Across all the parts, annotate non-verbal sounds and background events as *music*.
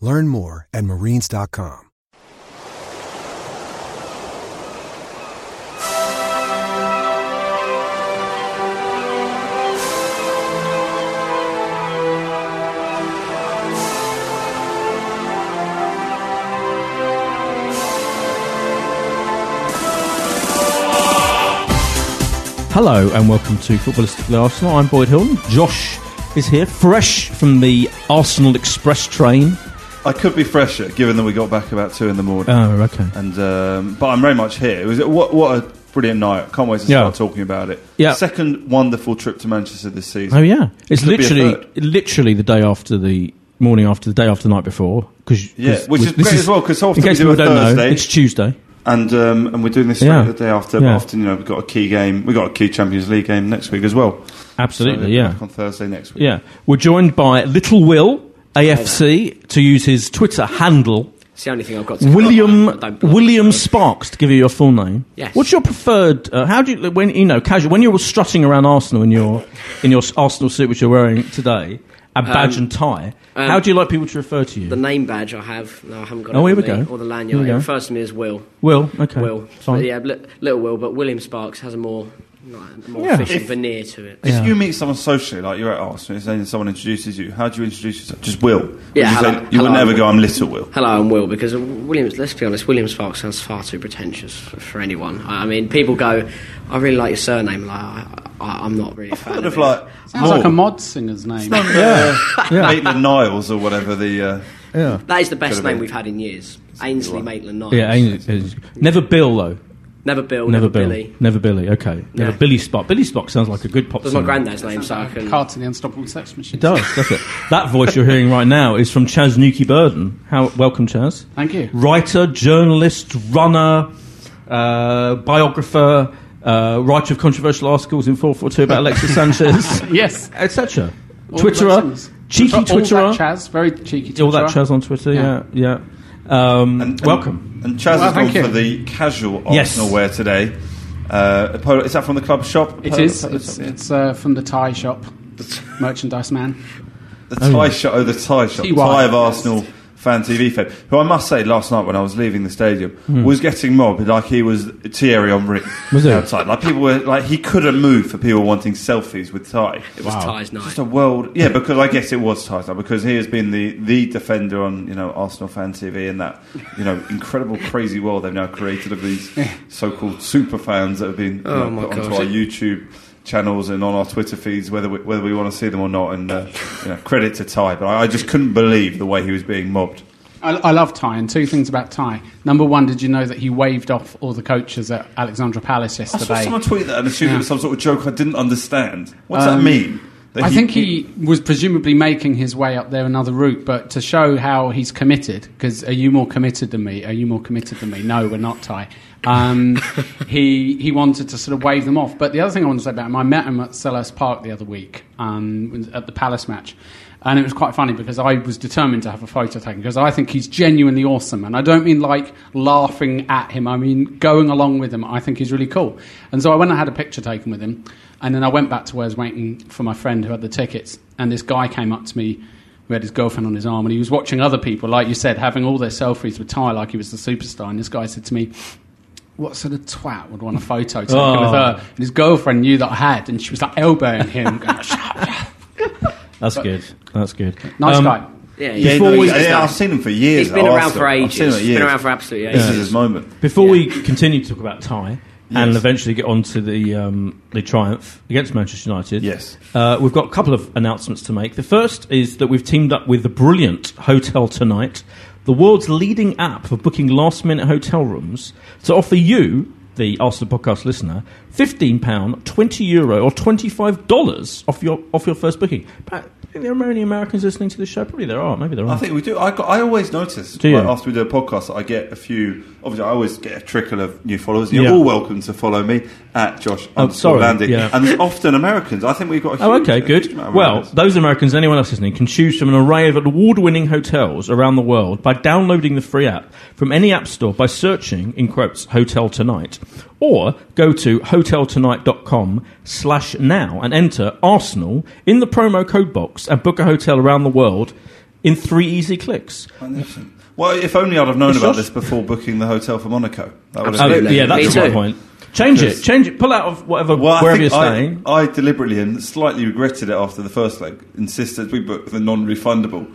Learn more at marines.com. Hello and welcome to Footballistically Arsenal. I'm Boyd Hilton. Josh is here, fresh from the Arsenal Express train. I could be fresher, given that we got back about two in the morning. Oh, okay. And um, but I'm very much here. It was what what a brilliant night. Can't wait to Yeah. start talking about it. Yeah. Second wonderful trip to Manchester this season. Oh yeah, it's Could literally literally the day after the morning after the day after the night before. Cause, Yeah, 'cause which is great as well because often in case we do a don't know, Thursday. it's Tuesday. And um, and we're doing this Yeah. the day after. Yeah. But often, you know, we've got a key game. We've got a key Champions League game next week as well. Absolutely, So, yeah, back on Thursday next week. yeah. We're joined by Little Will AFC to use his Twitter handle. It's the only thing I've got to William William. Sparks to give you your full name. Yes. What's your preferred? Uh, how do you when you know casual when you're strutting around Arsenal in your in your Arsenal suit which you're wearing today, a badge Um, and tie? um, how do you like people to refer to you? The name badge I have, no, I haven't got Oh, it here we me, go. Or the lanyard. we It go. refers to me as Will. Will okay, Will. fine. But yeah, li- little Will, but William Sparks has a more, like, more Yeah. official If- veneer to it. If Yeah. you meet someone socially, like you're at Arsenal, and someone introduces you, how do you introduce yourself? Just Will. Would Yeah, you, hello- say, you would hello, never Will. go, I'm Little Will. Hello, I'm Will, because Williams, let's be honest, Williams Sparks sounds far too pretentious for, for anyone. I, I mean, people go, I really like your surname, like, I, I, I'm not really a fan Kind of of it. like Sounds like a mod singer's name. *laughs* yeah. Maitland Niles or whatever the. Uh, yeah, That is the best name been. we've had in years. Ainsley Maitland Niles. yeah. ain't it? Never Bill though. Never Bill, Never, never, Bill. Billy. Never Billy. Okay. Never Yeah. Billy Spock. Billy Spock sounds like a good pop That's my singer. granddad's name, so I can. Carter the Unstoppable Sex Machine. It does, does it? That voice you're hearing right now is from Chaz Newkey-Burden. How welcome, Chaz. Thank you. Writer, journalist, runner, uh, biographer, uh, writer of controversial articles in 442 about Alexis Sanchez, *laughs* Yes. etc. All the Twitterer, cheeky All Twitterer, that Chaz, very cheeky Twitterer. all that Chaz on Twitter. Yeah, yeah. Um, and, welcome. And, and Chaz Well, has gone for the casual Yes. Arsenal wear today. Uh, a polo, is that from the club shop? It Polo- is. polo It's, shop, yeah. it's uh, from the tie shop. the Merchandise man. *laughs* The tie shop, oh, the tie shop, TY. tie of Arsenal fan TV fed. Who I must say, last night when I was leaving the stadium, Hmm. was getting mobbed like he was Thierry Henry Was outside. Like people were like he couldn't move for people wanting selfies with tie. It was Ty's night. Just a world, yeah. Because I guess it was Ty's now because he has been the, the defender on you know Arsenal fan TV in that you know incredible crazy world they've now created of these *laughs* so-called super fans that have been you Oh know, my put onto gosh. our YouTube channels and on our Twitter feeds, whether we, whether we want to see them or not. And uh, you know, credit to Ty, but I, I just couldn't believe the way he was being mobbed. I, I love Ty, and two things about Ty. Number one, did you know that he waved off all the coaches at Alexandra Palace yesterday? I saw someone tweet that and assumed Yeah. it was some sort of joke I didn't understand. What's that Um, mean? That I think he was presumably making his way up there another route, but to show how he's committed, because are you more committed than me? Are you more committed than me? No, we're not, Ty. Um, he he wanted to sort of wave them off. But the other thing I want to say about him, I met him at Selhurst Park the other week um, at the Palace match. And it was quite funny because I was determined to have a photo taken because I think he's genuinely awesome. And I don't mean like laughing at him, I mean going along with him. I think he's really cool. And so I went and had a picture taken with him. And then I went back to where I was waiting for my friend who had the tickets. And this guy came up to me who had his girlfriend on his arm. And he was watching other people, like you said, having all their selfies with Ty like he was the superstar. And this guy said to me, what sort of twat would want a photo taken Oh. with her? And his girlfriend knew that I had, and she was like elbowing him. going, "Shut up." That's good. That's good. nice Um, guy. Yeah, Yeah, he's- no, we- yeah, he's- I've seen him for years. He's been at around Arsenal. for I've ages. seen him at Been around for absolutely ages. This is his moment. Before Yeah. we continue to talk about Ty and eventually get on to the um, the triumph against Manchester United, Yes. uh, we've got a couple of announcements to make. The first is that we've teamed up with the brilliant Hotel Tonight, the world's leading app for booking last minute hotel rooms, to offer you, the Arsenal podcast listener, fifteen pound, twenty euro, or twenty five dollars off your off your first booking. But I think there are many Americans listening to this show. Probably there are. Maybe there are. I think we do. I, got, I always notice Do after we do a podcast that I get a few. Obviously, I always get a trickle of new followers. You're Yeah. all welcome to follow me at Josh Oh, sorry, Landy. yeah. And there's often Americans. I think we've got a Oh, okay, good. huge amount of Well, Americans. those Americans, anyone else listening, can choose from an array of award-winning hotels around the world by downloading the free app from any app store by searching, in quotes, Hotel Tonight, or go to hoteltonight.com slash now and enter Arsenal in the promo code box and book a hotel around the world in three easy clicks. Magnificent. Well, if only I'd have known It's about just- this before booking the hotel for Monaco. That would have Absolutely. been- yeah, that's Me a good too. point. Change it, Because- change it, pull out of whatever, Well, I wherever you're think I, staying. I deliberately and slightly regretted it after the first leg. Insisted we book the non-refundable.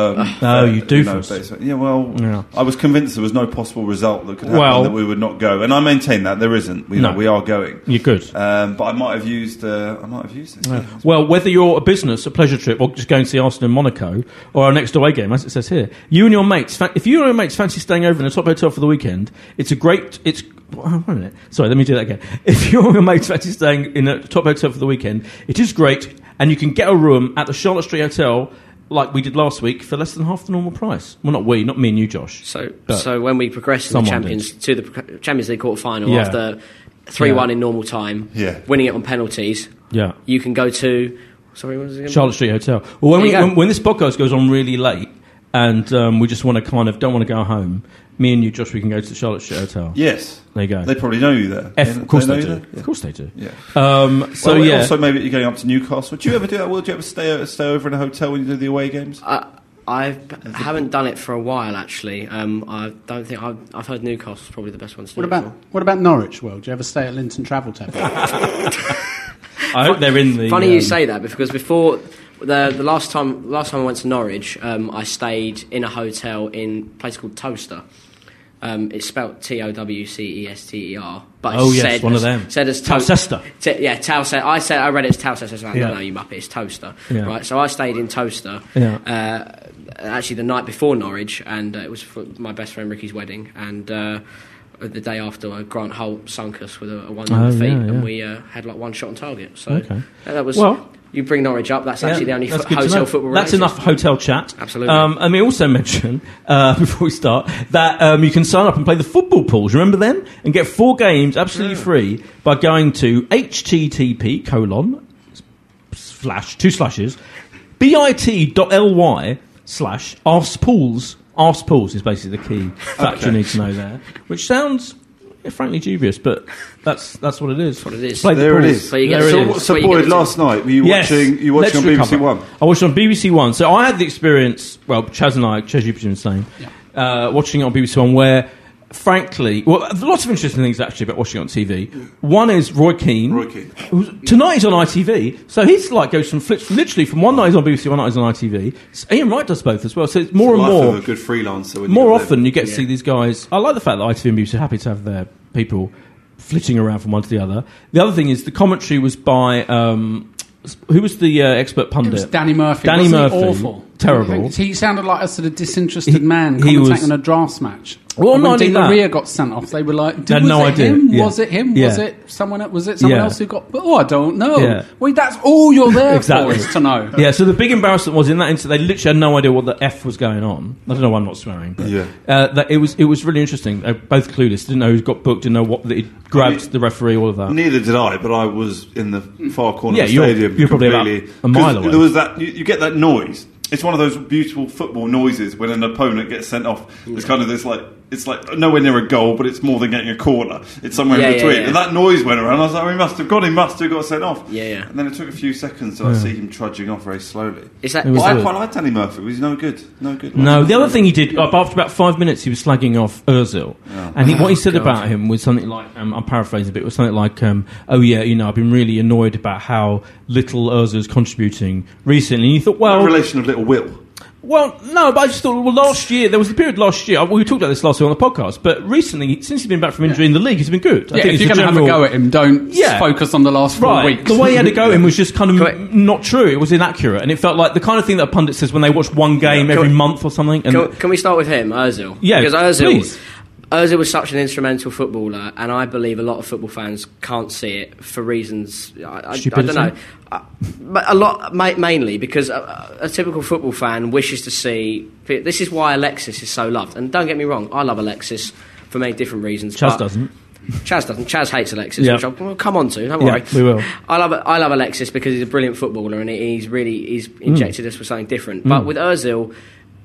Um, Oh, you doofus. base- yeah, well, Yeah. I was convinced there was no possible result that could happen Well- that we would not go, and I maintain that there isn't. We, No. know, we are going. You're good. Um, but I might have used. Uh, I might have used it. Well, whether you're a business, a pleasure trip, or just going to see Arsenal in Monaco, or our next away game, as it says here, you and your mates, fa- if you and your mates fancy staying over in a top hotel for the weekend, it's a great. It's wait a minute. Sorry, let me do that again. *laughs* If you and your mates fancy staying in a top hotel for the weekend, it is great, and you can get a room at the Charlotte Street Hotel. Like we did last week for less than half the normal price. Well, not we, not me and you, Josh. So, so when we progressed in the someone Champions to the Champions League quarter final Yeah. after three one Yeah. in normal time, Yeah. winning it on penalties, yeah, you can go to. Sorry, what was it again? Charlotte Street Hotel. Well, when, we, when, when this podcast goes on really late, and um, we just want to kind of don't want to go home, me and you, Josh, we can go to the Charlotte Street Hotel. Yes, There you go. they probably know you there. F, of course know they, do. there? Yeah. Of course they do. Yeah. Um, so well, yeah, Also, maybe you're going up to Newcastle. Do you ever do that? Will do you ever stay stay over in a hotel when you do the away games? I, I haven't done it for a while actually. Um, I don't think I've, I've heard Newcastle's probably the best one to What it about for. what about Norwich? Will do you ever stay at Linton Travel Tavern? *laughs* I hope they're in the. Funny you um, say that because before the the last time last time I went to Norwich, um, I stayed in a hotel in a place called Toaster. Um, it's spelled T O W C E S T E R. But Oh, it's yes, said one of them. Said as Towcester. T- yeah, Towcester. I said I read it as Towcester. So I Yeah. don't know you muppet. It's Toaster. Yeah. Right. So I stayed in Toaster. Yeah. Uh, actually, the night before Norwich, and uh, it was for my best friend Ricky's wedding, and. Uh, the day after, uh, Grant Holt sunk us with a, a one on Oh, feet, yeah, and we uh, had like one shot on target. So Okay. that was Well- you bring Norwich up. That's actually the only fo- hotel football. That's enough hotel chat. Absolutely. Um, and we also *laughs* mention uh, *laughs* before we start that um, you can sign up and play the football pools. Remember them and get four games absolutely free by going to http colon slash two slashes bit.ly slash arspools. Arspools is basically the key fact you need to know there, which sounds yeah, frankly dubious, but that's that's what it is. That's what it is. Play the There it pools. So you get There the it sort- is. So, Where you Boyd, get the- last night were you Yes. watching? You Let's watching on BBC recover. One? I watched it on BBC One. So I had the experience. Well, Chaz and I, Chaz, you've been saying, uh, watching it on BBC One, where, frankly, well, lots of interesting things actually about watching on TV. One is Roy Keane. Roy Keane. who's- Tonight he's on ITV, so he's like goes from flips literally from one night he's on BBC, one night he's on ITV. So Ian Wright does both as well. So it's more and more of a good freelancer. when more go there. often you get to see these guys. I like the fact that ITV and BBC are happy to have their people flitting around from one to the other. The other thing is the commentary was by um, who was the uh, expert It pundit? was Danny Murphy. Danny Wasn't Murphy. awful. Terrible. He sounded like a sort of disinterested He- man he commentating was- on a drafts match. Well, And not when only Di Maria got sent off, they were like, did, had was no it idea. him? Yeah. Was it him? Yeah. Was it someone? Was it someone Yeah. else who got? Oh, I don't know. Yeah. Well, that's all you're there Exactly. *laughs* for is to know. Yeah, so the big embarrassment was in that instance they literally had no idea what the F was going on. I don't know why I'm not swearing, but Yeah. uh, that it was it was really interesting. They were both clueless, didn't know who got booked, didn't know what that he grabbed I mean- the referee, all of that. Neither did I, but I was in the far corner Yeah, of the you're- stadium. you're probably about a mile away. There was that you, you get that noise it's one of those beautiful football noises when an opponent gets sent off. It's kind of this like it's like nowhere near a goal, but it's more than getting a corner. It's somewhere Yeah, in between. yeah. And that noise went around. I was like, oh, he must have got him. Must have got sent off. Yeah, yeah. And then it took a few seconds to like, see him trudging off very slowly. Is that It was Well, I good. quite like Danny Murphy. He's no good. No good. No, the other thing he did uh, after about five minutes, he was slagging off Özil, and he, what he said about him was something like, um, I'm paraphrasing a bit, was something like, um, "Oh yeah, you know, I've been really annoyed about how little Özil's contributing recently." And you thought, a well, relation of little Will. Well, no, but I just thought, well, last year there was the period last year. We talked about this last year on the podcast, but recently, since he's been back from injury in the league, he's been good. I Yeah, think if you're going to have a go at him, don't Yeah. focus on the last four Right. weeks. The way he had to go in was just kind of Can m- not true. It was inaccurate, and it felt like the kind of thing that a pundit says when they watch one game Can every we- month or something. And Can, can we start with him, Ozil? Yeah, because Ozil, please. Ozil was such an instrumental footballer, and I believe a lot of football fans can't see it for reasons I, I, I don't know. Uh, but a lot, ma- mainly because a, a typical football fan wishes to see. This is why Alexis is so loved, and don't get me wrong, I love Alexis for many different reasons. Chaz doesn't. Chaz doesn't. Chaz hates Alexis, Yeah. which I'll we'll come on to. Don't Yeah, worry. we will. I love I love Alexis because he's a brilliant footballer and he's really he's Mm. injected us with something different. But with Özil,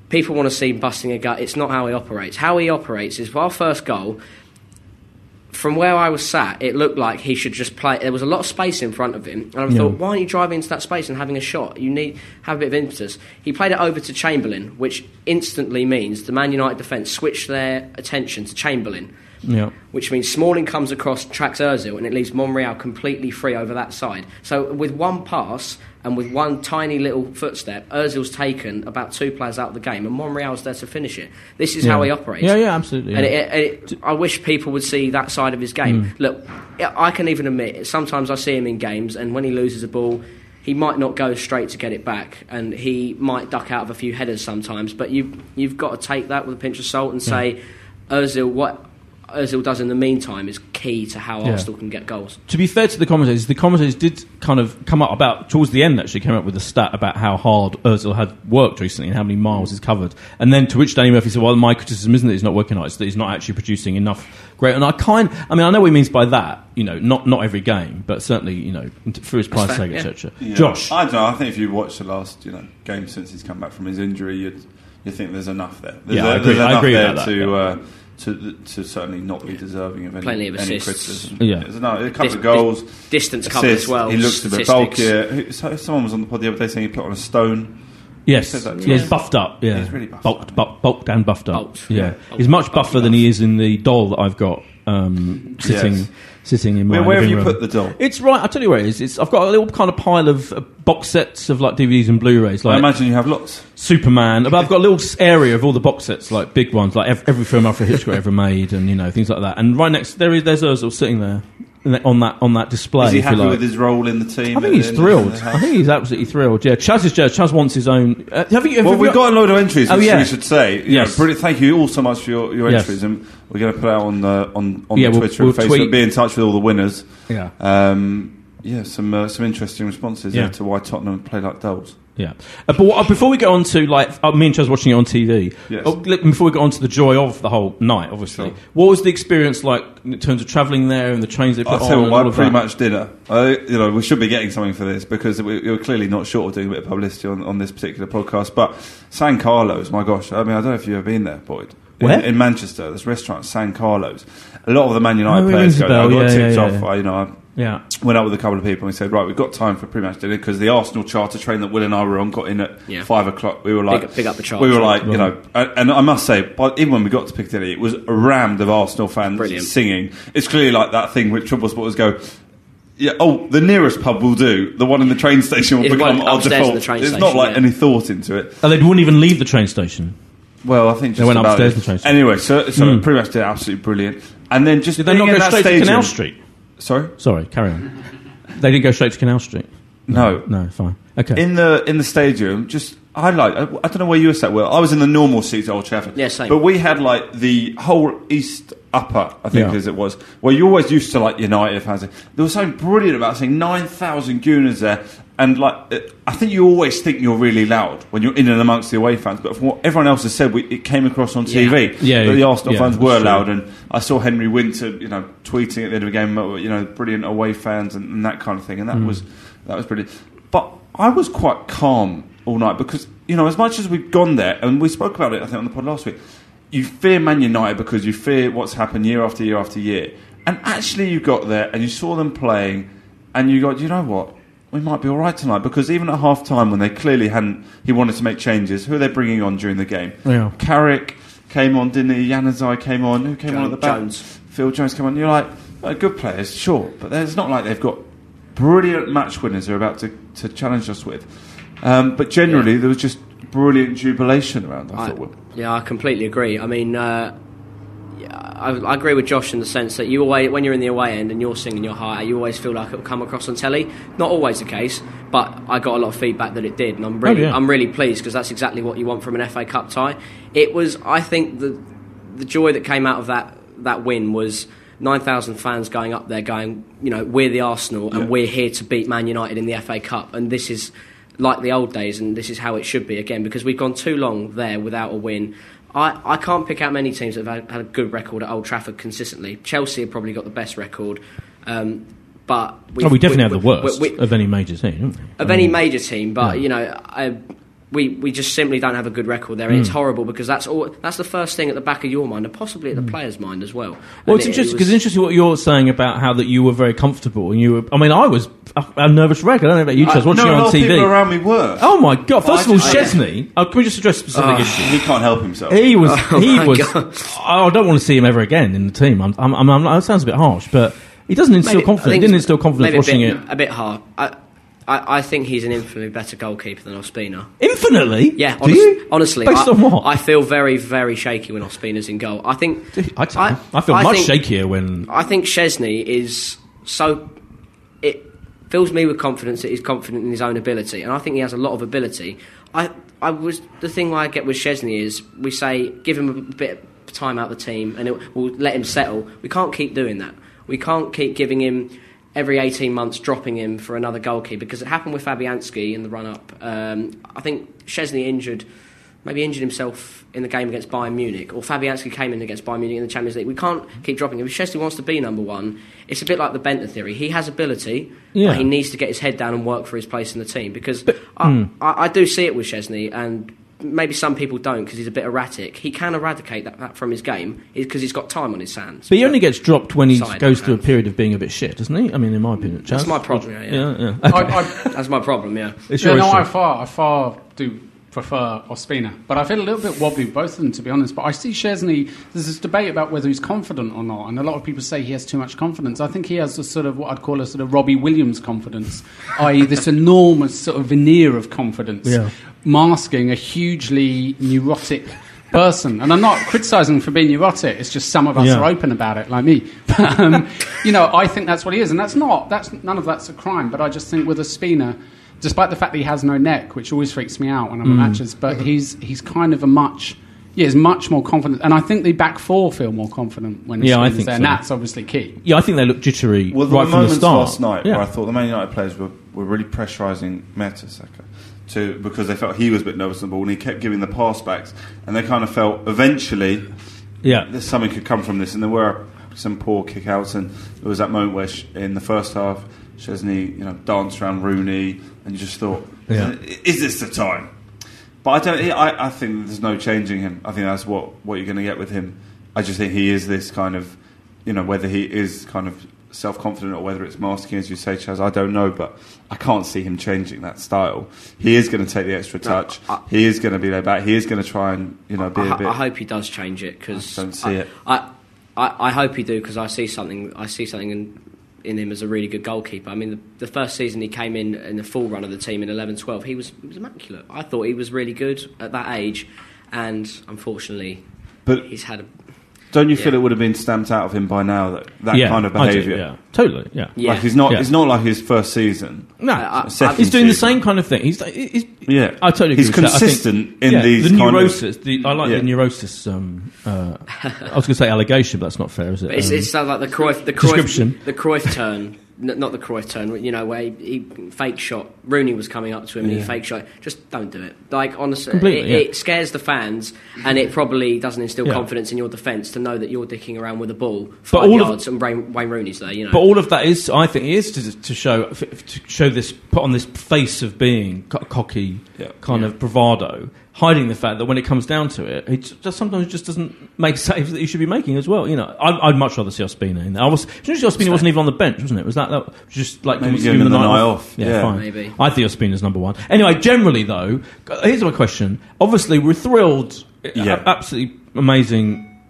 people want to see him busting a gut. It's not how he operates. How he operates is our first goal. From where I was sat, it looked like he should just play. There was a lot of space in front of him, and I Yeah. thought, why aren't you driving into that space and having a shot? You need have a bit of impetus. He played it over to Chamberlain, which instantly means the Man United defence switched their attention to Chamberlain Yeah. which means Smalling comes across, tracks Ozil, and it leaves Monreal completely free over that side. So with one pass and with one tiny little footstep, Ozil's taken about two players out of the game, and Monreal's there to finish it. This is how he operates. Yeah, yeah, absolutely, And yeah. it, it, I wish people would see that side of his game. Mm. Look, I can even admit sometimes I see him in games, and when he loses a ball. He might not go straight to get it back, and he might duck out of a few headers sometimes. But you, you've got to take that with a pinch of salt and say, Ozil, what Ozil does in the meantime is key to how Yeah. Arsenal can get goals. To be fair to the commentators, the commentators did kind of come up about towards the end. Actually, came up with a stat about how hard Özil had worked recently and how many miles he's covered. And then to which Danny Murphy said, "Well, my criticism isn't that he's not working hard; it's that he's not actually producing enough great." And I kind, I mean, I know what he means by that. You know, not not every game, but certainly, you know, for his price tag, yeah. etc. Yeah. Josh, I don't know. I think if you watch the last you know game since he's come back from his injury, you'd you think there's enough there. There's, Yeah, I agree- there's I agree there about that, to. yeah. Uh, to, to certainly not be deserving of any, Plenty of any assists. criticism. Yeah. No- a couple Dis- of goals, dis- distance covered as well, He looks a bit bulkier. Someone was on the pod the other day saying he put on a stone. yes, said that to yeah, he's buffed up. Yeah, He's really buffed bulked, up. bulked, bulked and buffed up. Bulked. Yeah, Yeah. he's much Bulked buffer than he is in the doll that I've got um, sitting Yes. Sitting in my Where, where have you room. put the doll? It's right. I'll tell you where it is. It's, I've got a little kind of pile of uh, box sets of like DVDs and Blu-rays, I like imagine you have lots. Superman. But I've got a little area of all the box sets, like big ones, like every, every film Alfred Hitchcock ever made, and you know things like that. And right next there is there's Ozil sitting there on that on that display. Is he happy like. with his role in the team? I think he's thrilled. I think he's absolutely thrilled. Yeah, Chaz is Chaz. Chaz wants his own. Uh, have you? Have Well, you we've got a load of entries, Oh, which yeah. we should say. Yes. brilliant. Thank you all so much for your, your Yes. entries, and we're going to put out on the on, on Yeah, we'll- Twitter we'll and Facebook. tweet- Be in touch with all the winners. Yeah. Um, yeah, some uh, some interesting responses Yeah. to why Tottenham play like dolls. Yeah, uh, but what, before we get on to like uh, me and Chaz watching it on TV, Yes. oh, look, before we get on to the joy of the whole night, obviously, Sure. what was the experience like in terms of travelling there and the trains they put I'll on? tell you and what, my pretty that? much dinner. I, you know, we should be getting something for this because we, we were clearly not short of doing a bit of publicity on, on this particular podcast. But San Carlos, my gosh, I mean, I don't know if you've ever been there, Boyd. In, Where? in Manchester, this restaurant San Carlos. A lot of the Man United Oh, players go there. I got yeah, tipped yeah, off. I, you know, I Yeah, went out with a couple of people and we said, right, we've got time for pre-match dinner because the Arsenal charter train that Will and I were on got in at Yeah. five o'clock. We were like, Pick- pick up the charter We were like, you know, and and I must say, even when we got to Piccadilly, it was rammed of Arsenal fans Brilliant. singing. It's clearly like that thing which trouble spotters go. Yeah. Oh, the nearest pub will do. The one in the train station will It's become our default. the train There's not like yeah. any thought into it. oh, they wouldn't even leave the train station. Well, I think just went about upstairs it. the train station. Anyway, so so Mm. pretty much did absolutely brilliant. And then just Did they being not in go that straight stadium, to Canal Street? Sorry, Sorry, carry on. they didn't go straight to Canal Street. no, No, fine. Okay. in the in the stadium, just I like. I, I don't know where you were sat. Well, I was in the normal seats at Old Trafford. Yeah, same. But we had like the whole East Upper, I think, Yeah. as it was. Well, you always used to like United fans. There was something brilliant about seeing nine thousand Gooners there, and like I think you always think you're really loud when you're in and amongst the away fans. But from what everyone else has said, we, it came across on TV Yeah, that the Arsenal yeah, fans were true. loud, and I saw Henry Winter, you know, tweeting at the end of the game, uh, you know, brilliant away fans and, and that kind of thing, and that Mm. was that was brilliant. But I was quite calm all night because you know as much as we've gone there and we spoke about it I think on the pod last week. You fear Man United because you fear what's happened year after year after year, and actually you got there and you saw them playing, and you got you know what we might be all right tonight because even at half time when they clearly hadn't he wanted to make changes. Who are they bringing on during the game? Yeah. Carrick came on, didn't he? Januzaj came on. Who came on at the back? Jones. Phil Jones came on. You're like, uh, good players, sure, but it's not like they've got brilliant match winners they're about to, to challenge us with. Um, but generally, there was just brilliant jubilation around. I, I, thought. Will. yeah, I completely agree. I mean, uh, yeah, I, I agree with Josh in the sense that you always, when you're in the away end and you're singing your heart out, you always feel like it will come across on telly. Not always the case, but I got a lot of feedback that it did, and I'm really, Oh, yeah. I'm really pleased because that's exactly what you want from an FA Cup tie. It was, I think, the the joy that came out of that that win was. 9,000 fans going up there going, you know, we're the Arsenal and Yeah. we're here to beat Man United in the FA Cup. And this is like the old days and this is how it should be again because we've gone too long there without a win. I, I can't pick out many teams that have had, a good record at Old Trafford consistently. Chelsea have probably got the best record. Um, but Oh, we definitely have the we- worst we- we- of any major team, don't we? of any major team, but you know, I, we we just simply don't have a good record there, and Hmm. it's horrible because that's all. That's the first thing at the back of your mind, and possibly at the players' mind as well. Hmm. Well, And it's it- it interesting was- because interesting what you're saying about how that you were very comfortable and you were. I mean, I was a, a nervous wreck. I don't know about you, Chaz. Uh, Watching no, you on lot of people TV. around me were. Oh my god! First Well, of all, I just- Szczesny. Oh, can we just address specific issues? he can't help himself. He was. *laughs* Oh he was. God. I don't want to see him ever again in the team. I'm. I'm, I'm, I'm, that sounds a bit harsh, but he doesn't instill Maybe- confidence. He didn't instill confidence maybe watching a it. A bit hard. I, I, I think he's an infinitely better goalkeeper than Ospina. Infinitely. Yeah, Do honest, you? honestly, Based I, on what? I feel very, very shaky when Ospina's in goal. I think I, don't. I feel I much think- shakier when. I think Szczesny is so. It fills me with confidence that he's confident in his own ability, and I think he has a lot of ability. I, I was the thing I get with Szczesny is we say give him a bit of time out of the team, and it, we'll let him settle. We can't keep doing that. We can't keep giving him every 18 months dropping him for another goalkeeper because it happened with Fabianski in the run up. Um, I think Szczesny injured maybe injured himself in the game against Bayern Munich, or Fabianski came in against Bayern Munich in the Champions League. We can't keep dropping him. If Szczesny wants to be number one, it's a bit like the Bendtner theory. He has ability, Yeah. but he needs to get his head down and work for his place in the team. Because I, I, I do see it with Szczesny, and maybe some people don't because he's a bit erratic. He can eradicate that, that from his game because he's got time on his hands. But he only gets dropped when he goes through a period of being a bit shit, doesn't he? I mean, in my opinion, Chaz. That's my problem, yeah, yeah. yeah. I, I, That's my problem, yeah. It's yeah, no, issue. I far, I far do prefer Ospina, but I feel a little bit wobbly with both of them, to be honest. But I see Szczesny. There's this debate about whether he's confident or not, and a lot of people say he has too much confidence. I think he has a sort of what I'd call a sort of Robbie Williams confidence, *laughs* i.e., this enormous sort of veneer of confidence, Yeah. masking a hugely neurotic. Person, and I'm not criticising for being neurotic. It's just some of us Yeah. are open about it, like me. But, *laughs* um, you know, I think that's what he is, and that's not. That's none of that's a crime. But I just think with Ospina, despite the fact that he has no neck, which always freaks me out when I'm Mm. at matches, but he's he's kind of a much. Yeah, he's much more confident, and I think the back four feel more confident when Yeah, Ospina's think there, so. and that's obviously key. Yeah, I think they look jittery Well, right from the moments start. last night yeah. where I thought the Man United players were, were really pressurising Mertesacker to because they felt he was a bit nervous on the ball and he kept giving the pass backs and they kind of felt eventually yeah. that something could come from this and there were some poor kickouts and there was that moment where sh- in the first half Szczesny you know danced around Rooney and you just thought Yeah. is this the time but I don't I, I think there's no changing him I think that's what, what you're going to get with him I just think he is this kind of you know whether he is kind of self-confident or whether it's masking as you say Chaz I don't know but I can't see him changing that style he is going to take the extra touch I- he is going to be there back he is going to try and you know be I, a bit I hope he does change it because I don't see it. I, I, I hope he do because I see something. I see something in, in him as a really good goalkeeper. I mean, the, the first season he came in in the full run of the team in 11-12, he was he was immaculate. I thought he was really good at that age, and unfortunately, But he's had a don't you feel Yeah. it would have been stamped out of him by now that that yeah, kind of I do, behaviour? yeah, totally. Yeah. Yeah. Like he's not. Yeah. It's not like his first season. No, I- I- Second he's doing the season. same kind of thing. He's, he's Yeah, I totally. He's agree with that. I think- consistent in yeah, these the kind of- neurosis. the, I like Yeah. the neurosis. Um, uh, *laughs* I was going to say allegation, but that's not fair, is it? But it's, Um, it's sort of like the Cruyff, the Cruyff, Description. the Cruyff turn n- not the Cruyff turn, you know, where he, he fake shot. Rooney was coming up to him and he fake shot. Just don't do it. Like honestly, it, yeah. it scares the fans, and it probably doesn't instill Yeah. confidence in your defence to know that you're dicking around with a ball But five all of- and Wayne, Wayne Rooney's there. You know, But all of that is, I think, is to, to show to show this put on this face of being cocky, Yeah. kind of bravado, hiding the fact that when it comes down to it, it just sometimes just doesn't make saves that you should be making as well. You know, I'd, I'd much rather see Ospina in there. I was, Ospina wasn't even on the bench, wasn't it? Was that, that was just like Maybe giving giving him him the night off. Yeah. fine. Maybe. I think Ospina's number one. Anyway, generally though, here's my question. Obviously, we're thrilled. Eh, yeah. a- absolutely amazing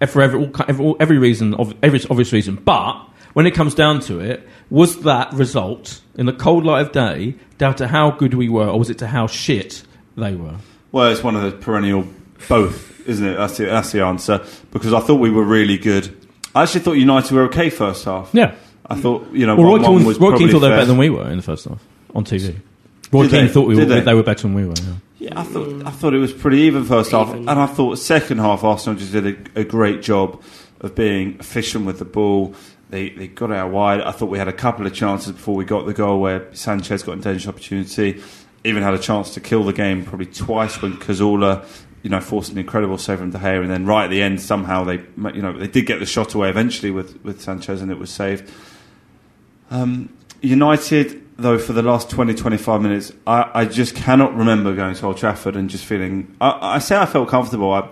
eh, for every, all, every, all- every reason, of every obvious reason. But when it comes down to it, was that result in the cold light of day down to how good we were, or was it to how shit they were? Well, it's one of the perennial both, isn't it? That's the, that's the answer. Because I thought we were really good. I actually thought United were okay first half. Yeah. I thought, you know, Well, Roy 1-1 Keane, was Roy Keane thought they were better than we were in the first half on TV. Roy Did Keane they? thought we Did were, they? they? were better than we were. Yeah. Yeah, I thought I thought it was pretty even first half, Even. and I thought second half Arsenal just did a, a great job of being efficient with the ball. They they got out wide. I thought we had a couple of chances before we got the goal where Sanchez got a dangerous opportunity. Even had a chance to kill the game probably twice when Cazorla, you know, forced an incredible save from De Gea, and then right at the end somehow they you know they did get the shot away eventually with with Sanchez and it was saved. Um, United, though, for the last 20, 25 minutes, I, I just cannot remember going to Old Trafford and just feeling. I, I say I felt comfortable. I,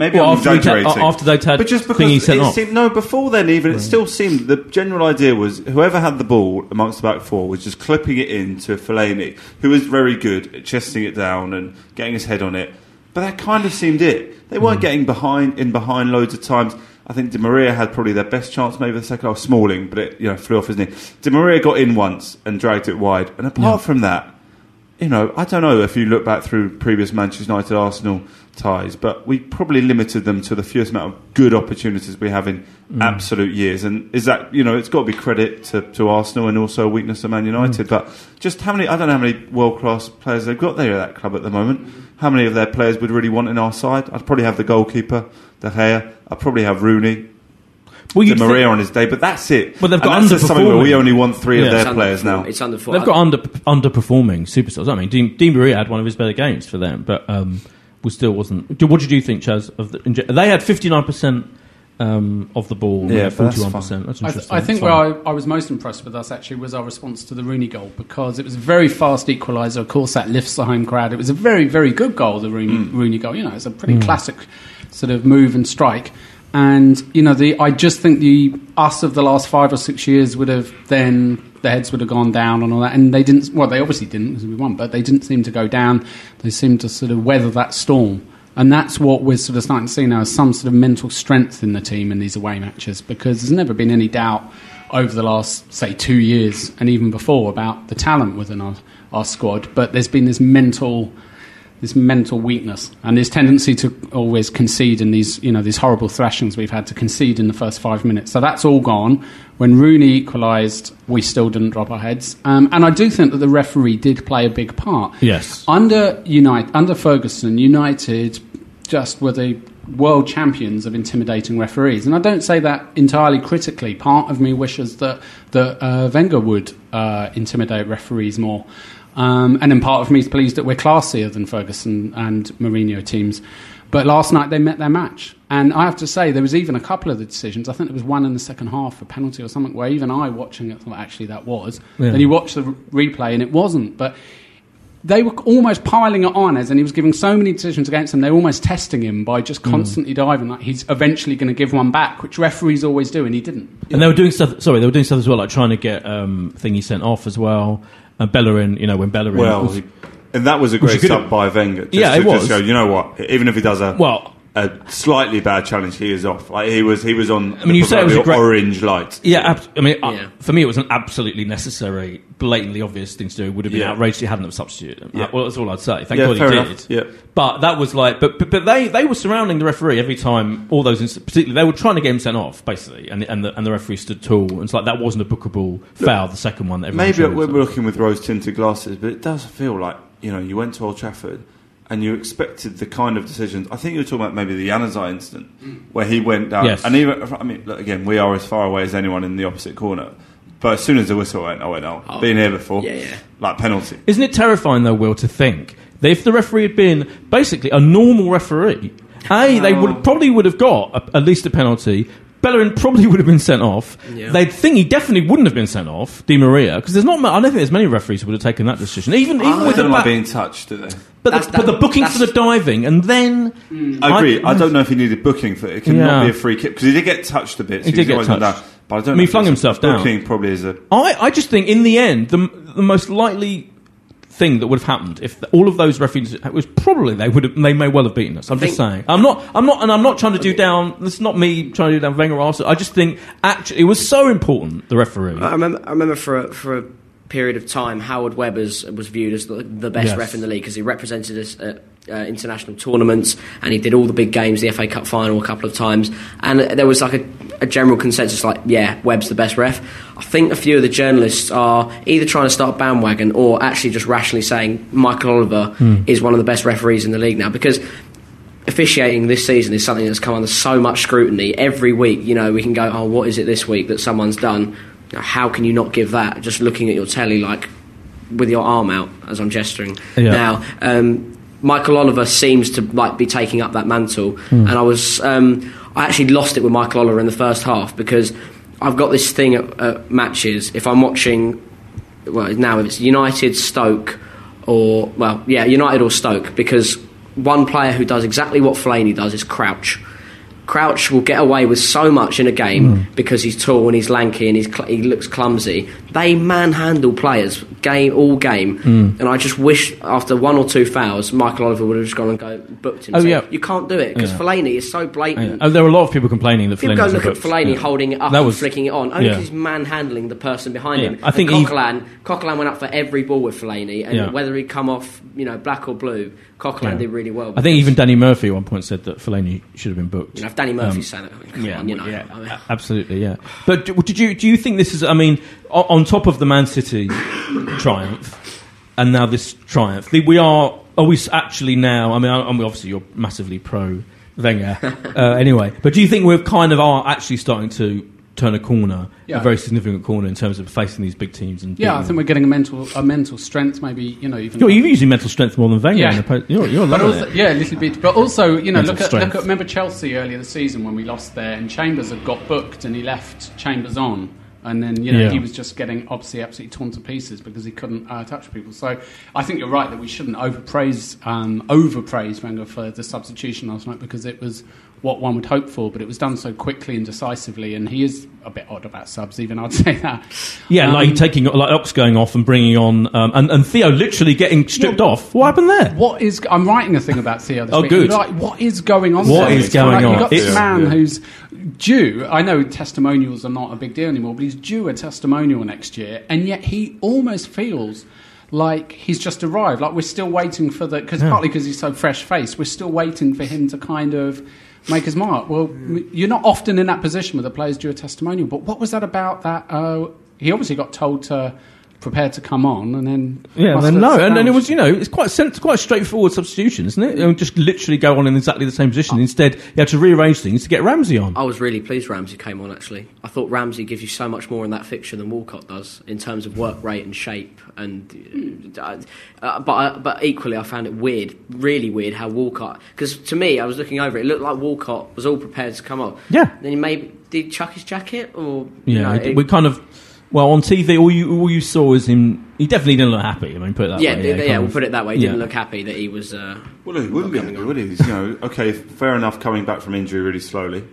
maybe Well, I'm after we ta- after they'd had but just Thingy because sent it off. seemed, no, before then, even it still seemed the general idea was whoever had the ball amongst the back four was just clipping it in to Fellaini, who was very good at chesting it down and getting his head on it. But that kind of seemed it. They weren't Hmm. getting behind in behind loads of times. I think Di Maria had probably their best chance, maybe the second half. Smalling, but it you know flew off his knee. Di Maria got in once and dragged it wide. And apart from that, you know, I don't know if you look back through previous Manchester United Arsenal ties, but we probably limited them to the fewest amount of good opportunities we have in Mm. absolute years. And is that, you know, it's got to be credit to, to Arsenal and also a weakness of Man United. Mm. But just how many, I don't know how many world class players they've got there at that club at the moment. How many of their players would really want in our side? I'd probably have the goalkeeper, De Gea. I'd probably have Rooney. Well, Di you'd Maria think- on his day, but that's it. Well, they've got that says something where we only want three Yeah. of It's their players now. It's underperform- They've got under, underperforming superstars. I mean, Dean, Di Maria had one of his better games for them, but um, was still wasn't. What did you think, Chaz? Of the, they had fifty nine percent um, of the ball. Yeah, Yeah, that's forty one percent. That's I, th- I think where. I, I was most impressed with us actually was our response to the Rooney goal because it was a very fast equaliser. Of course, that lifts the home crowd. It was a very, very good goal, the Rooney, Rooney goal. You know, it's a pretty classic sort of move and strike. And you know, the I just think the us of the last five or six years would have then the heads would have gone down and all that, and they didn't. Well, they obviously didn't because we won, but they didn't seem to go down. They seemed to sort of weather that storm. And that's what we're sort of starting to see now is some sort of mental strength in the team in these away matches because there's never been any doubt over the last, say, two years and even before about the talent within our, our squad. But there's been this mental, this mental weakness and this tendency to always concede in these, you know, these horrible thrashings we've had to concede in the first five minutes. So that's all gone. When Rooney equalised, we still didn't drop our heads. Um, and I do think that the referee did play a big part. Yes. Under United, under Ferguson, United just were the world champions of intimidating referees, and I don't say that entirely critically. Part of me wishes that that uh, Wenger would uh, intimidate referees more, um, and then part of me is pleased that we're classier than Ferguson and Mourinho teams. But last night they met their match, and I have to say there was even a couple of the decisions. I think there was one in the second half, a penalty or something, where even I, watching it, thought actually that was. Yeah. Then you watch the re- replay and it wasn't, but they were almost piling it on as, and he was giving so many decisions against him. They were almost testing him by just Mm. constantly diving. Like he's eventually going to give one back, which referees always do, and he didn't. And they were doing stuff. Sorry, they were doing stuff as well, like trying to get um, thingy sent off as well. And Bellerin, you know, when Bellerin. Well, was- he- and that was a great sub by Wenger. Just Yeah, to it just was. go, you know what? Even if he does a well, a slightly bad challenge, he is off. Like he was, he was on. I mean, you say it was a great- orange light. yeah. Ab- I mean, uh, for me, it was an absolutely necessary, blatantly obvious thing to do. It would have been Yeah. outrageous if he hadn't have substituted him. Yeah. Well, that's all I'd say. Thank Yeah, God he fair did. Yeah. But that was like, but but, but they, they were surrounding the referee every time. All those, inst- particularly, they were trying to get him sent off, basically, and and the, and the referee stood tall. And it's like that wasn't a bookable foul. The second one, that Maybe we're so. looking with rose tinted glasses, but it does feel like you know you went to Old Trafford and you expected the kind of decisions. I think you were talking about maybe the Januzaj incident mm. where he went down. Yes. And even I mean, look, again, we are as far away as anyone in the opposite corner. But as soon as the whistle went, I went, oh, oh been here before. Yeah, yeah. Like penalty. Isn't it terrifying, though, Will, to think that if the referee had been basically a normal referee, A, they would oh. probably would have got a, at least a penalty. Bellerin probably would have been sent off. Yeah. They'd think he definitely wouldn't have been sent off, Di Maria, because there's not. ma- I don't think there's many referees who would have taken that decision. Even even with the don't like back- being touched, do they? but, That's- the, but the booking for the diving and then mm. I agree. I, don't know if he needed booking for it. It cannot Yeah. be a free kick because he did get touched a bit. So He did he's get touched. down. But I don't. I mean, know he flung himself down. Booking probably is a. I, I just think in the end, the, the most likely thing that would have happened if all of those referees was probably they would have, they may well have beaten us. I'm just saying. I'm not. I'm not, and I'm not trying to do down. This is not me trying to do down Wenger Arsenal. I just think actually it was so important the referee. I remember, I remember for a, for a period of time, Howard Webbers was viewed as the, the best Yes. ref in the league because he represented us at uh, international tournaments and he did all the big games, the FA Cup final a couple of times, and there was like a, a general consensus like, yeah, Webb's the best ref. I think a few of the journalists are either trying to start a bandwagon or actually just rationally saying Michael Oliver is one of the best referees in the league now because officiating this season is something that's come under so much scrutiny every week. You know, we can go, oh, what is it this week that someone's done? How can you not give that? Just looking at your telly, like with your arm out as I'm gesturing Yeah. now. Um, Michael Oliver seems to like be taking up that mantle, and I was um, I actually lost it with Michael Oliver in the first half because I've got this thing at, at matches. If I'm watching, well now if it's United, Stoke, or well yeah United or Stoke because one player who does exactly what Fellaini does is Crouch. Crouch will get away with so much in a game hmm. because he's tall and he's lanky and he's cl- he looks clumsy. They manhandle players game all game, hmm. and I just wish after one or two fouls, Michael Oliver would have just gone and go booked him. Oh, So yeah. you can't do it because Yeah. Fellaini is so blatant. Oh, there were a lot of people complaining that People Fellaini go look at booked. Fellaini Yeah. holding it up That and flicking it on, only yeah. because he's manhandling the person behind Yeah, him. I think he- Coquelin, Coquelin went up for every ball with Fellaini, and Yeah. whether he'd come off, you know, black or blue, Coquelin Yeah. did really well. I think even Danny Murphy at one point said that Fellaini should have been booked. you know, if Danny Murphy's saying it, come on, you know, yeah, I mean- absolutely, yeah. But do- did you do you think this is? I mean, on top of the Man City *coughs* triumph, and now this triumph, we are. Are we actually now? I mean, I, I mean, obviously you're massively pro Wenger, *laughs* uh, anyway. But do you think we're kind of are actually starting to turn a corner, Yeah. a very significant corner in terms of facing these big teams? And Yeah, I think we're getting a mental a mental strength, maybe you know even. You're, you're using mental strength more than Wenger. Yeah. in the po- You're, you're But also, yeah, a little bit. But also, you know, Mental look at, strength. look at remember Chelsea earlier this season when we lost there, and Chambers had got booked, and he left Chambers on, and then you know Yeah. he was just getting obviously absolutely torn to pieces because he couldn't uh, touch people. So I think you're right that we shouldn't overpraise um, overpraise Wenger for the substitution last night because it was what one would hope for, but it was done so quickly and decisively, and he is a bit odd about subs. Even I'd *laughs* say that. Yeah, Um, like taking like Ox going off and bringing on, um, and, and Theo literally getting stripped Yeah. off. What happened there? What is? I'm writing a thing about Theo this Oh, week. good. Like, what is going on? What there? is It's going like on? You've got this It's- man yeah. who's due. I know testimonials are not a big deal anymore, but he's due a testimonial next year, and yet he almost feels. Like he's just arrived. Like we're still waiting for the because partly because he's so fresh faced, we're still waiting for him to kind of make his mark. Well, m- you're not often in that position where the players do a testimonial. But what was that about? That uh, he obviously got told to prepare to come on, and then Yeah, must then no, sat and then it was you know it's quite sen- quite a straightforward substitution, isn't it? You know, just literally go on in exactly the same position. Oh. Instead, you had to rearrange things to get Ramsey on. I was really pleased Ramsey came on. Actually, I thought Ramsey gives you so much more in that fixture than Walcott does in terms of work rate and shape. And uh, uh, but I, but equally, I found it weird, really weird, how Walcott. Because to me, I was looking over it, it looked like Walcott was all prepared to come on. Yeah. Then he maybe did he chuck his jacket or you Yeah, know, it- it- we kind of. Well, on TV, all you all you saw was him. He definitely didn't look happy. I mean, put it that yeah, way. yeah, yeah, we'll of- put it that way. He didn't look happy that he was. Uh, Well, he wouldn't be, coming on. would he? You know, okay, fair enough. Coming back from injury really slowly,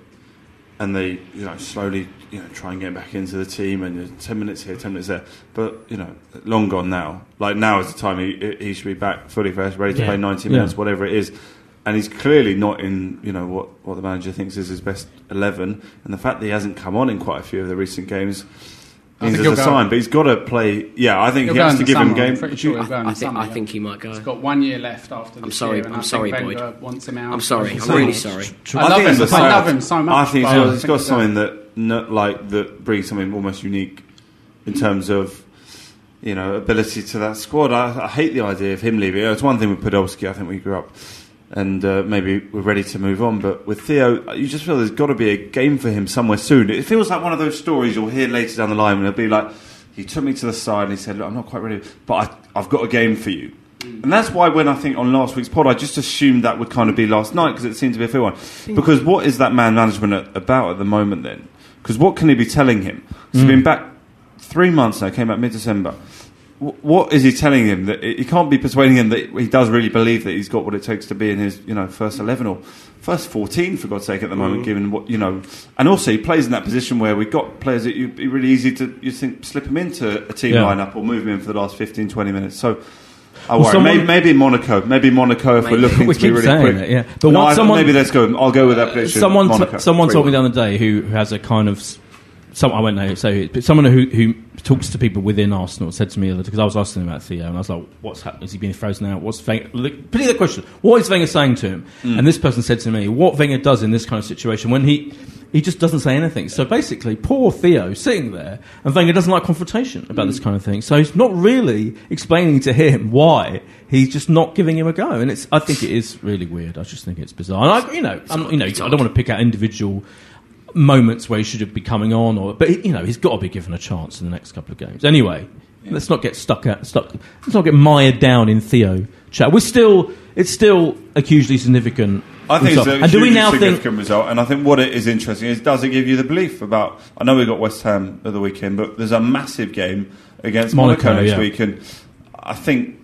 and they, you know, slowly, you know, try and get back into the team, and ten minutes here, ten minutes there. But you know, long gone now. Like now is the time he, he should be back fully fresh, ready to Yeah. play ninety Yeah. minutes, whatever it is. And he's clearly not in, you know, what, what the manager thinks is his best eleven. And the fact that he hasn't come on in quite a few of the recent games I means think there's a he'll go. sign. But he's got to play. Yeah, I think He'll he has to the give him summer. I'm game. pretty sure he'll go in I the think summer, I think he might go. He's got one year left after this I'm sorry- year, and I'm I sorry, think Boyd. Wenger wants him out. I'm sorry. I'm really summer. sorry. I love think him. it's a I sign- love him so much. I think but he's got, I he's got something that no, like that brings something almost unique in terms of you know ability to that squad. I, I hate the idea of him leaving. It's one thing with Podolski. I think we grew up and uh, maybe we're ready to move on. But with Theo, you just feel there's got to be a game for him somewhere soon. It feels like one of those stories you'll hear later down the line and it'll be like, he took me to the side and he said, Look, I'm not quite ready, but I, I've got a game for you. And that's why when I think on last week's pod, I just assumed that would kind of be last night because it seemed to be a fair one. Because what is that man management at, about at the moment then? Because what can he be telling him? He's been back three months now, came back mid December. Wh- What is he telling him that he can't be persuading him that he does really believe that he's got what it takes to be in his you know first eleven or first fourteen for God's sake at the mm-hmm. moment, given what you know, and also he plays in that position where we've got players that you'd be really easy to you think slip him into a team Yeah. lineup or move him in for the last 15, 20 minutes. So. I Well, worry. someone- maybe, maybe Monaco. Maybe Monaco if we're looking We to be really saying quick. it, yeah. But no, I- someone- maybe let's go. I'll go with that uh, prediction. someone t- someone told me the other day who has a kind of some I won't know it, but someone who who talks to people within Arsenal said to me other because I was asking him about Theo and I was like, what's happening? Is he being frozen out? What's Wenger? Particular question: What is Wenger saying to him? Mm. And this person said to me, what Wenger does in this kind of situation when he. He just doesn't say anything. So basically, poor Theo sitting there, and Wenger doesn't like confrontation about Mm. this kind of thing. So he's not really explaining to him why he's just not giving him a go. And it's, I think it is really weird. I just think it's bizarre. And I, you know, I'm, you know, I don't want to pick out individual moments where he should have been coming on, or but you know, he's got to be given a chance in the next couple of games. Anyway, let's not get stuck at stuck. Let's not get mired down in Theo chat. We're still, it's still a hugely significant. I think result. it's a and do we now think? result, and I think what it is interesting is does it give you the belief about? I know we got West Ham at the weekend, but there's a massive game against Monaco, Monaco, next yeah. week, and I think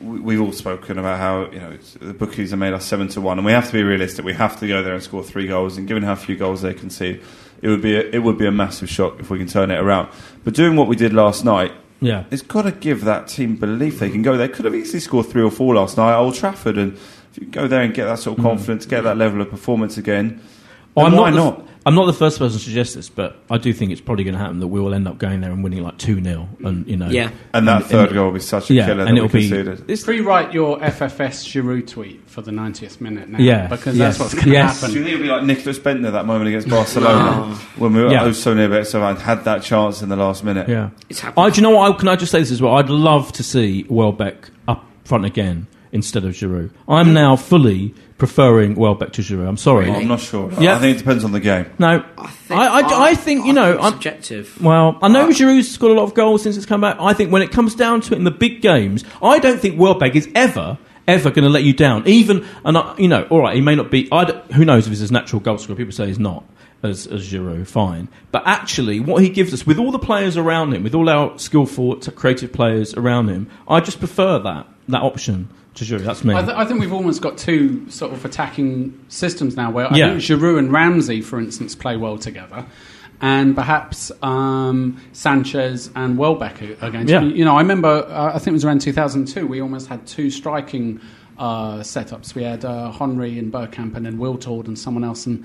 we've all spoken about how you know the bookies have made us seven to one, and we have to be realistic. We have to go there and score three goals, and given how few goals they concede, it would be a, it would be a massive shock if we can turn it around. But doing what we did last night, Yeah, it's got to give that team belief they can go. They could have easily scored three or four last night at Old Trafford, and if you go there and get that sort of hmm. confidence, get that level of performance again, then I'm why not, not? The, I'm not the first person to suggest this, but I do think it's probably going to happen that we will end up going there and winning like two 0 and you know, Yeah. And that And- third and- goal will be such a yeah, killer and that it'll we be conceded. it's Rewrite your FFS Giroud tweet for the 90th minute now. Yeah, Because yes, that's what's going to yes. Do you happen. think it'll be like Nicholas Bendtner that moment against Barcelona when we were Yeah. oh so near but so and had that chance in the last minute? Yeah. It's happened. I, do you know what? I, can I just say this as well? I'd love to see Welbeck up front again instead of Giroud. I'm now fully preferring Welbeck to Giroud. I'm sorry. I'm not sure. Yeah. I think it depends on the game. No, I think, I, I, I think you know. it's I'm, subjective. well, I know Giroud's scored a lot of goals since it's come back. I think when it comes down to it in the big games, I don't think Welbeck is ever, ever going to let you down. Even, and I, you know, all right, he may not be. I who knows if he's a natural goal scorer? People say he's not. As, as Giroud, fine. But actually, what he gives us, with all the players around him, with all our skillful, creative players around him, I just prefer that that option to Giroud. That's me. I, th- I think we've almost got two sort of attacking systems now where Yeah. I think Giroud and Ramsey, for instance, play well together. And perhaps um, Sanchez and Welbeck are against. Yeah. You know, I remember, uh, I think it was around 2002, we almost had two striking uh, setups. We had uh, Henry and Bergkamp and then Wiltord and someone else. And,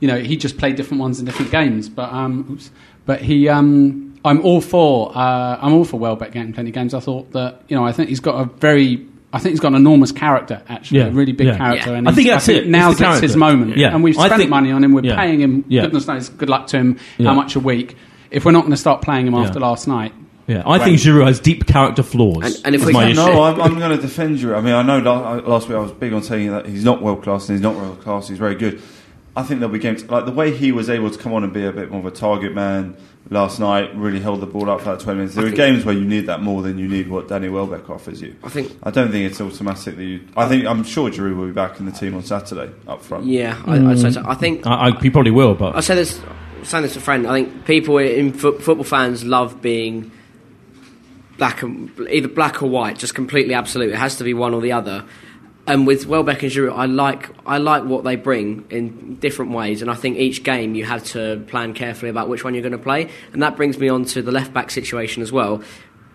you know, he just played different ones in different games. But, um, oops, but he, um, I'm all for, uh, I'm all for Welbeck getting plenty of games. I thought that, you know, I think he's got a very, I think he's got an enormous character, actually, Yeah, a really big yeah. character. Yeah. And I think he's- that's it. It's Now's the it's his moment. Yeah. And we've spent think- money on him. We're yeah. paying him. Yeah. Goodness knows, good luck to him. Yeah. How much a week? If we're not going to start playing him after last night, yeah, I think Giroud has deep character flaws. And- and if we can- No, I'm, I'm going to defend you. I mean, I know la- last week I was big on saying that he's not world class and he's not world class. He's very good. I think there'll be games like the way he was able to come on and be a bit more of a target man last night. Really held the ball up for that 20 minutes. There I are games where you need that more than you need what Danny Welbeck offers you. I think. I don't think it's automatic that you. I think I'm sure Giroud will be back in the team on Saturday up front. Yeah, I, I'd say so. I think I, I, he probably will, but I say this, saying this to a friend. I think people in fo- football fans love being black and either black or white, just completely absolute. It has to be one or the other. And with Welbeck and Giroud, I like I like what they bring in different ways, and I think each game you have to plan carefully about which one you're going to play. And that brings me on to the left back situation as well,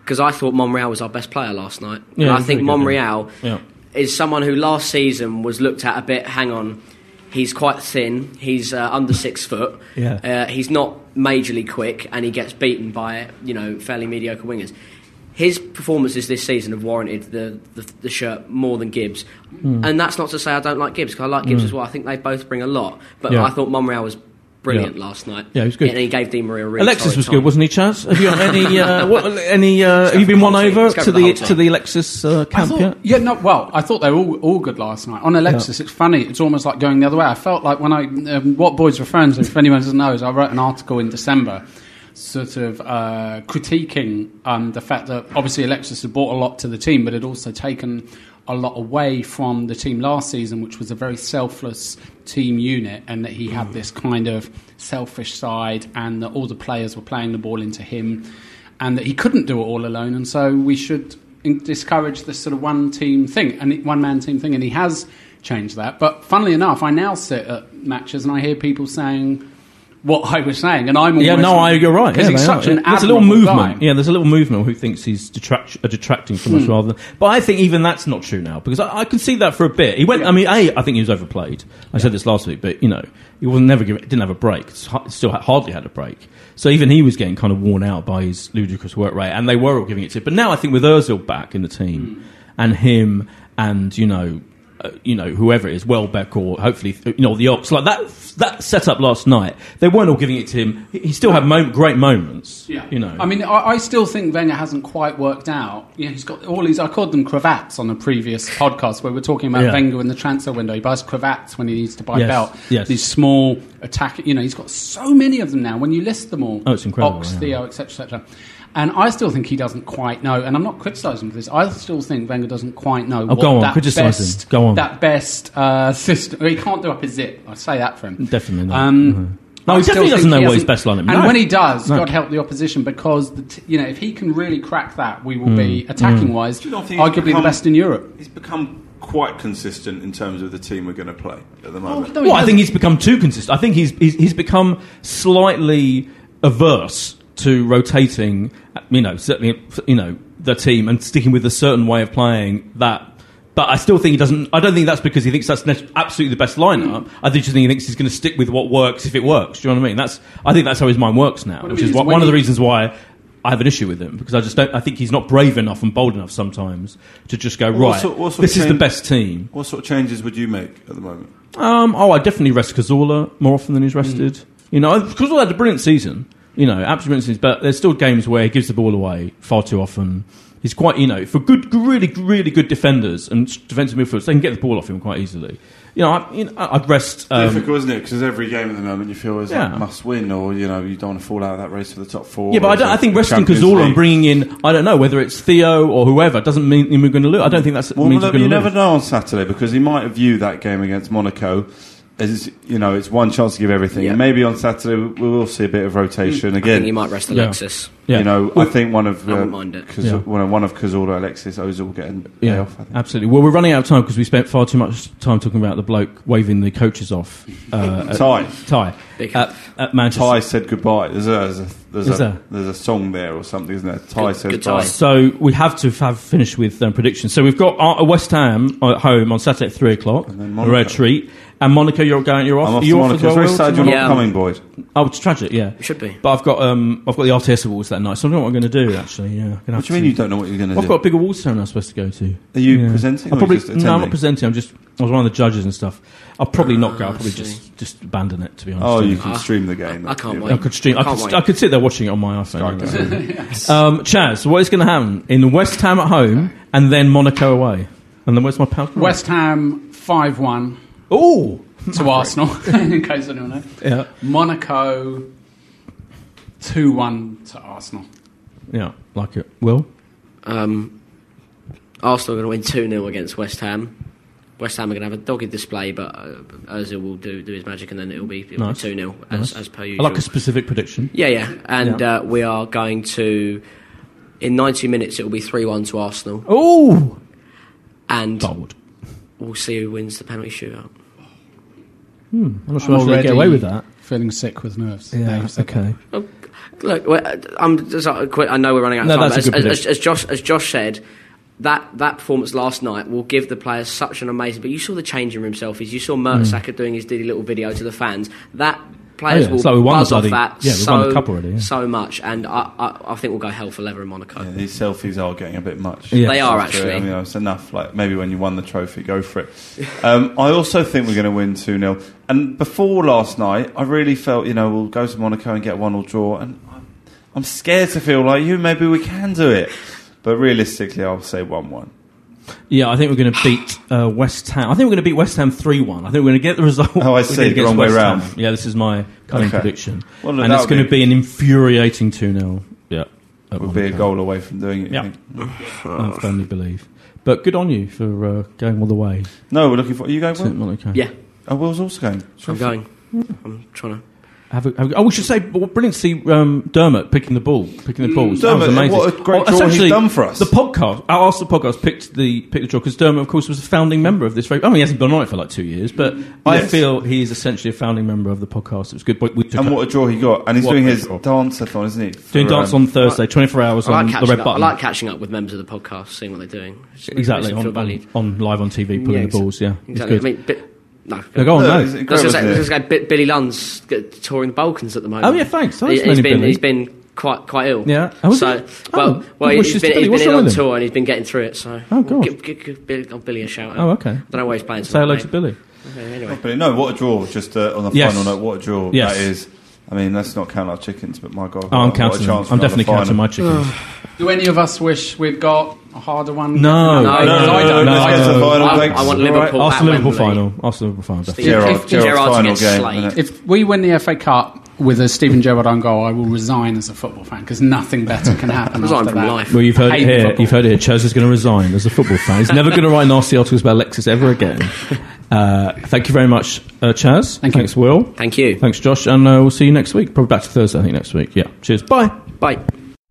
because I thought Monreal was our best player last night. Yeah, and I think good, Monreal yeah. is someone who last season was looked at a bit. Hang on, he's quite thin. He's uh, under six foot. Yeah. Uh, he's not majorly quick, and he gets beaten by you know fairly mediocre wingers. His performances this season have warranted the, the, the shirt more than Gibbs, and that's not to say I don't like Gibbs because I like Gibbs as well. I think they both bring a lot, but. Yeah. I thought Monreal was brilliant Yeah. last night. Yeah, he was good. And he gave Di Maria a really Alexis torrid was time. good, wasn't he, Chaz? Have you any? Uh, *laughs* what, any? Uh, have you been won over to the the to the Alexis uh, camp thought, yet? yeah, no. Well, I thought they were all, all good last night. On Alexis, it's funny. It's almost like going the other way. I felt like when I um, what boys were friends. If anyone doesn't know, is I wrote an article in December, sort of uh, critiquing um, the fact that obviously Alexis had brought a lot to the team, but had also taken a lot away from the team last season, which was a very selfless team unit, and that he had this kind of selfish side, and that all the players were playing the ball into him, and that he couldn't do it all alone, and so we should discourage this sort of one team thing and one man team thing, and he has changed that. But funnily enough, I now sit at matches and I hear people saying what I was saying, and I'm Yeah, no, I, you're right. because Yeah, he's such are, an yeah. There's a little movement. guy. Yeah, there's a little movement who thinks he's detract, uh, detracting from Hmm. us rather than. But I think even that's not true now because I, I can see that for a bit. He went. I mean, a I think he was overplayed. I said this last week, but you know, he was never give, didn't have a break. Still ha- hardly had a break. So even he was getting kind of worn out by his ludicrous work rate, and they were all giving it to. him. But now I think with Özil back in the team, Hmm. and him, and you know. Uh, you know, whoever it is, Welbeck or hopefully, you know, the Ox, like that, that setup last night, they weren't all giving it to him. He still had mo- great moments, Yeah. you know. I mean, I, I still think Wenger hasn't quite worked out. You know, he's got all these. I called them cravats on a previous *laughs* podcast where we are talking about Yeah. Wenger in the transfer window. He buys cravats when he needs to buy Yes, belt. yes. These small attack. You know, he's got so many of them now. When you list them all, Oh, it's incredible, Ox, yeah. Theo, etc., etc. And I still think he doesn't quite know. And I'm not criticising for this. I still think Wenger doesn't quite know. what Oh, go on, that criticise him. best, Go on. That best uh, system. He can't do up his zip. I say that for him. Definitely not. Um. No, I he still definitely doesn't know he what his best line is. And No. when he does, No. God help the opposition because the t- you know if he can really crack that, we will be Mm. attacking wise, Do you not think he's arguably the best in Europe. He's become quite consistent in terms of the team we're going to play at the moment. no, he well, I think he's become too consistent. I think he's, he's he's become slightly averse to rotating. You know, certainly, you know, the team and sticking with a certain way of playing that. But I still think he doesn't. I don't think that's because he thinks that's absolutely the best lineup. I just think he thinks he's going to stick with what works if it works. Do you know what I mean? That's. I think that's how his mind works now, What which is what, one of the reasons why I have an issue with him because I just don't. I think he's not brave enough and bold enough sometimes to just go What right. sort- what sort this of is the best team. What sort of changes would you make at the moment? Um, oh, I definitely rest Cazorla more often than he's rested. Mm. You know, Cazorla had a brilliant season. You know, absolute season. But there's still games where he gives the ball away far too often. He's quite, you know, for good, really, really good defenders and defensive midfielders, they can get the ball off him quite easily. You know, I, you know I'd rest. Um, Difficult, isn't it? Because every game at the moment you feel is Yeah. like must win, or you know you don't want to fall out of that race for the top four. yeah, but I, don't, I think resting Cazorla and bringing in, I don't know, whether it's Theo or whoever, doesn't mean we're going to lose. I don't think that's Well, means we're you never lose. know on Saturday because he might have viewed that game against Monaco as you know it's one chance to give everything. Yeah. And maybe on Saturday we will see a bit of rotation I again. think he might rest Alexis. Yeah. You know, I think one of I uh, wouldn't mind it. Caz- Yeah. one of one of Cazorla, Alexis, Ozil getting day Yeah, off. I think. absolutely. Well, we're running out of time because we spent far too much time talking about the bloke waving the coaches off. Uh, *laughs* Ty. Ty. At, at Manchester. Ty said goodbye. There's a there's a there's, a, there? there's a song there or something, isn't there? Ty Good- says good bye. Ty. So we have to have finished with um, predictions. So we've got uh, West Ham at home on Saturday at three o'clock. then A Monaco. rare treat. And Monaco, you're going. You're off. I'm off Are you to off Monaco. as well, Very Will, sad to you're Monaco? not coming, Boyd. Oh, it's tragic. Yeah, It should be. But I've got um, I've got the RTS awards that night, so I don't know what I'm going to do. Actually, yeah. I'm What do you mean to- you don't know what you're going to Well, do? I've got a big awards ceremony I'm supposed to go to. Are you Yeah. presenting I'll or probably just no, I'm not presenting. I'm just I was one of the judges and stuff. I'll probably not go. I'll Ah, probably just just abandon it. To be honest. Oh, Yeah. you can stream the game. I can't wait. I could stream. I could, wait. I could sit there watching it on my iPhone. Sky *laughs* um, Chaz, what is going to happen in West Ham at home and then Monaco away? And then where's my pal? West Ham five one Oh, to Arsenal. *laughs* in case anyone knows. yeah, Monaco two one to Arsenal. yeah, like it. Will Um, Arsenal are going to win 2 0 against West Ham. West Ham are going to have a dogged display, but uh, Ozil will do, do his magic and then it'll be, it'll Nice. be 2 0 as, as per usual. I usual. like a specific prediction. yeah, yeah. And Yeah. Uh, we are going to, in 90 minutes, it'll be 3 1 to Arsenal. Oh, And bold. We'll see who wins the penalty shootout. I'm not sure I should get away with that. Feeling sick with nerves. Yeah. You've said that. Okay. Oh, Look, I'm just, uh, quit- I know we're running out of No, time. that's a but good as, as, as Josh, as Josh said, that that performance last night will give the players such an amazing. But you saw the changing room selfies. You saw Hmm. Mertesacker doing his dilly little video to the fans. That players Oh, yeah. will It's like we won the buzz off bloody- that yeah, we've so, won a couple already, yeah. so much, and I, I, I think we'll go hell for leather in Monaco. Yeah, these selfies are getting a bit much. Yeah. They are actually. I mean, it's enough. Like maybe when you won the trophy, go for it. Um, I also think we're going to win two 0 And before last night, I really felt you know we'll go to Monaco and get one or draw, and I'm, I'm scared to feel like you. Maybe we can do it, but realistically, I'll say one one. Yeah, I think we're going to beat uh, West Ham. I think we're going to beat West Ham 3 1. I think we're going to get the result. Oh, I We're see. The get wrong way West round. Ham. Yeah, this is my cunning Okay. prediction. Well, and that it's would going to be an infuriating 2 0. Yeah. at We'll be a Monaco. goal away from doing it. Yeah. I think. I firmly believe. But good on you for uh, going all the way No, we're looking for. Are you going? to Will? Monaco. Yeah, Oh, Will's also going. I'm going. I'm trying to. Have a, have a, oh, we should say, well, brilliant to see um, Dermot picking the ball, picking the balls. that was Dermot, amazing. what a great Well, draw he's done for us. The podcast, our Arsenal podcast, picked the picked the draw because Dermot, of course, was a founding member of this. Very, I mean, he hasn't been on it for like two years, but I feel he is essentially a founding member of the podcast. It was good. But we took And up- what a draw he got! And he's doing his draw. dance-a-thon, isn't he? doing dance um, on Thursday, twenty four hours like on the red up. I like catching up with members of the podcast, seeing what they're doing. It exactly on, on, on live on TV, pulling Yeah, the balls. Yeah, it's Exactly. I good. mean, bit, no. No, go on, No, no. it's incredible, say, isn't I was gonna say, Bi- Billy Lunn's g- touring the Balkans at the moment. Oh, yeah, thanks. Thanks, He, has been Billy. he's been quite quite ill. Yeah. Oh, was so he? well, Oh, well, good he's wishes been, to he's Billy. What's been wrong on him? tour and he's been getting through it. So Oh, God. give, give, give Billy, give Billy a shout out. Oh, okay. Don't know where he's playing. Say hello tonight, to. Billy. Okay, anyway. But no, what a draw! Just uh, on the Yes. final note, what a draw Yes. that is. I mean, let's not count our chickens, but my God, Oh, I'm counting. them. chance I'm definitely counting my chickens. *sighs* Do any of us wish we'd got a harder one? No. No, I no, don't. no, let's I get to the don't. final. I. I want Liverpool. at Arsenal Liverpool final. Arsenal Liverpool final. Definitely. Gerrard, If- if Gerrard's final game. slayed. If we win the FA Cup with a Stephen Gerrard on goal, I will resign as a football fan because nothing better can happen. Resign after from that. life. Well, you've heard it here. football. You've heard it here. Chaz is going to resign as a football fan. He's never going to write nasty articles about Lexus ever again. *laughs* Uh, thank you very much, uh, Chaz. Thank you. Thanks, Will. Thank you. Thanks, Josh. And uh, we'll see you next week. Probably back to Thursday, I think, next week. Yeah. Cheers. Bye. Bye.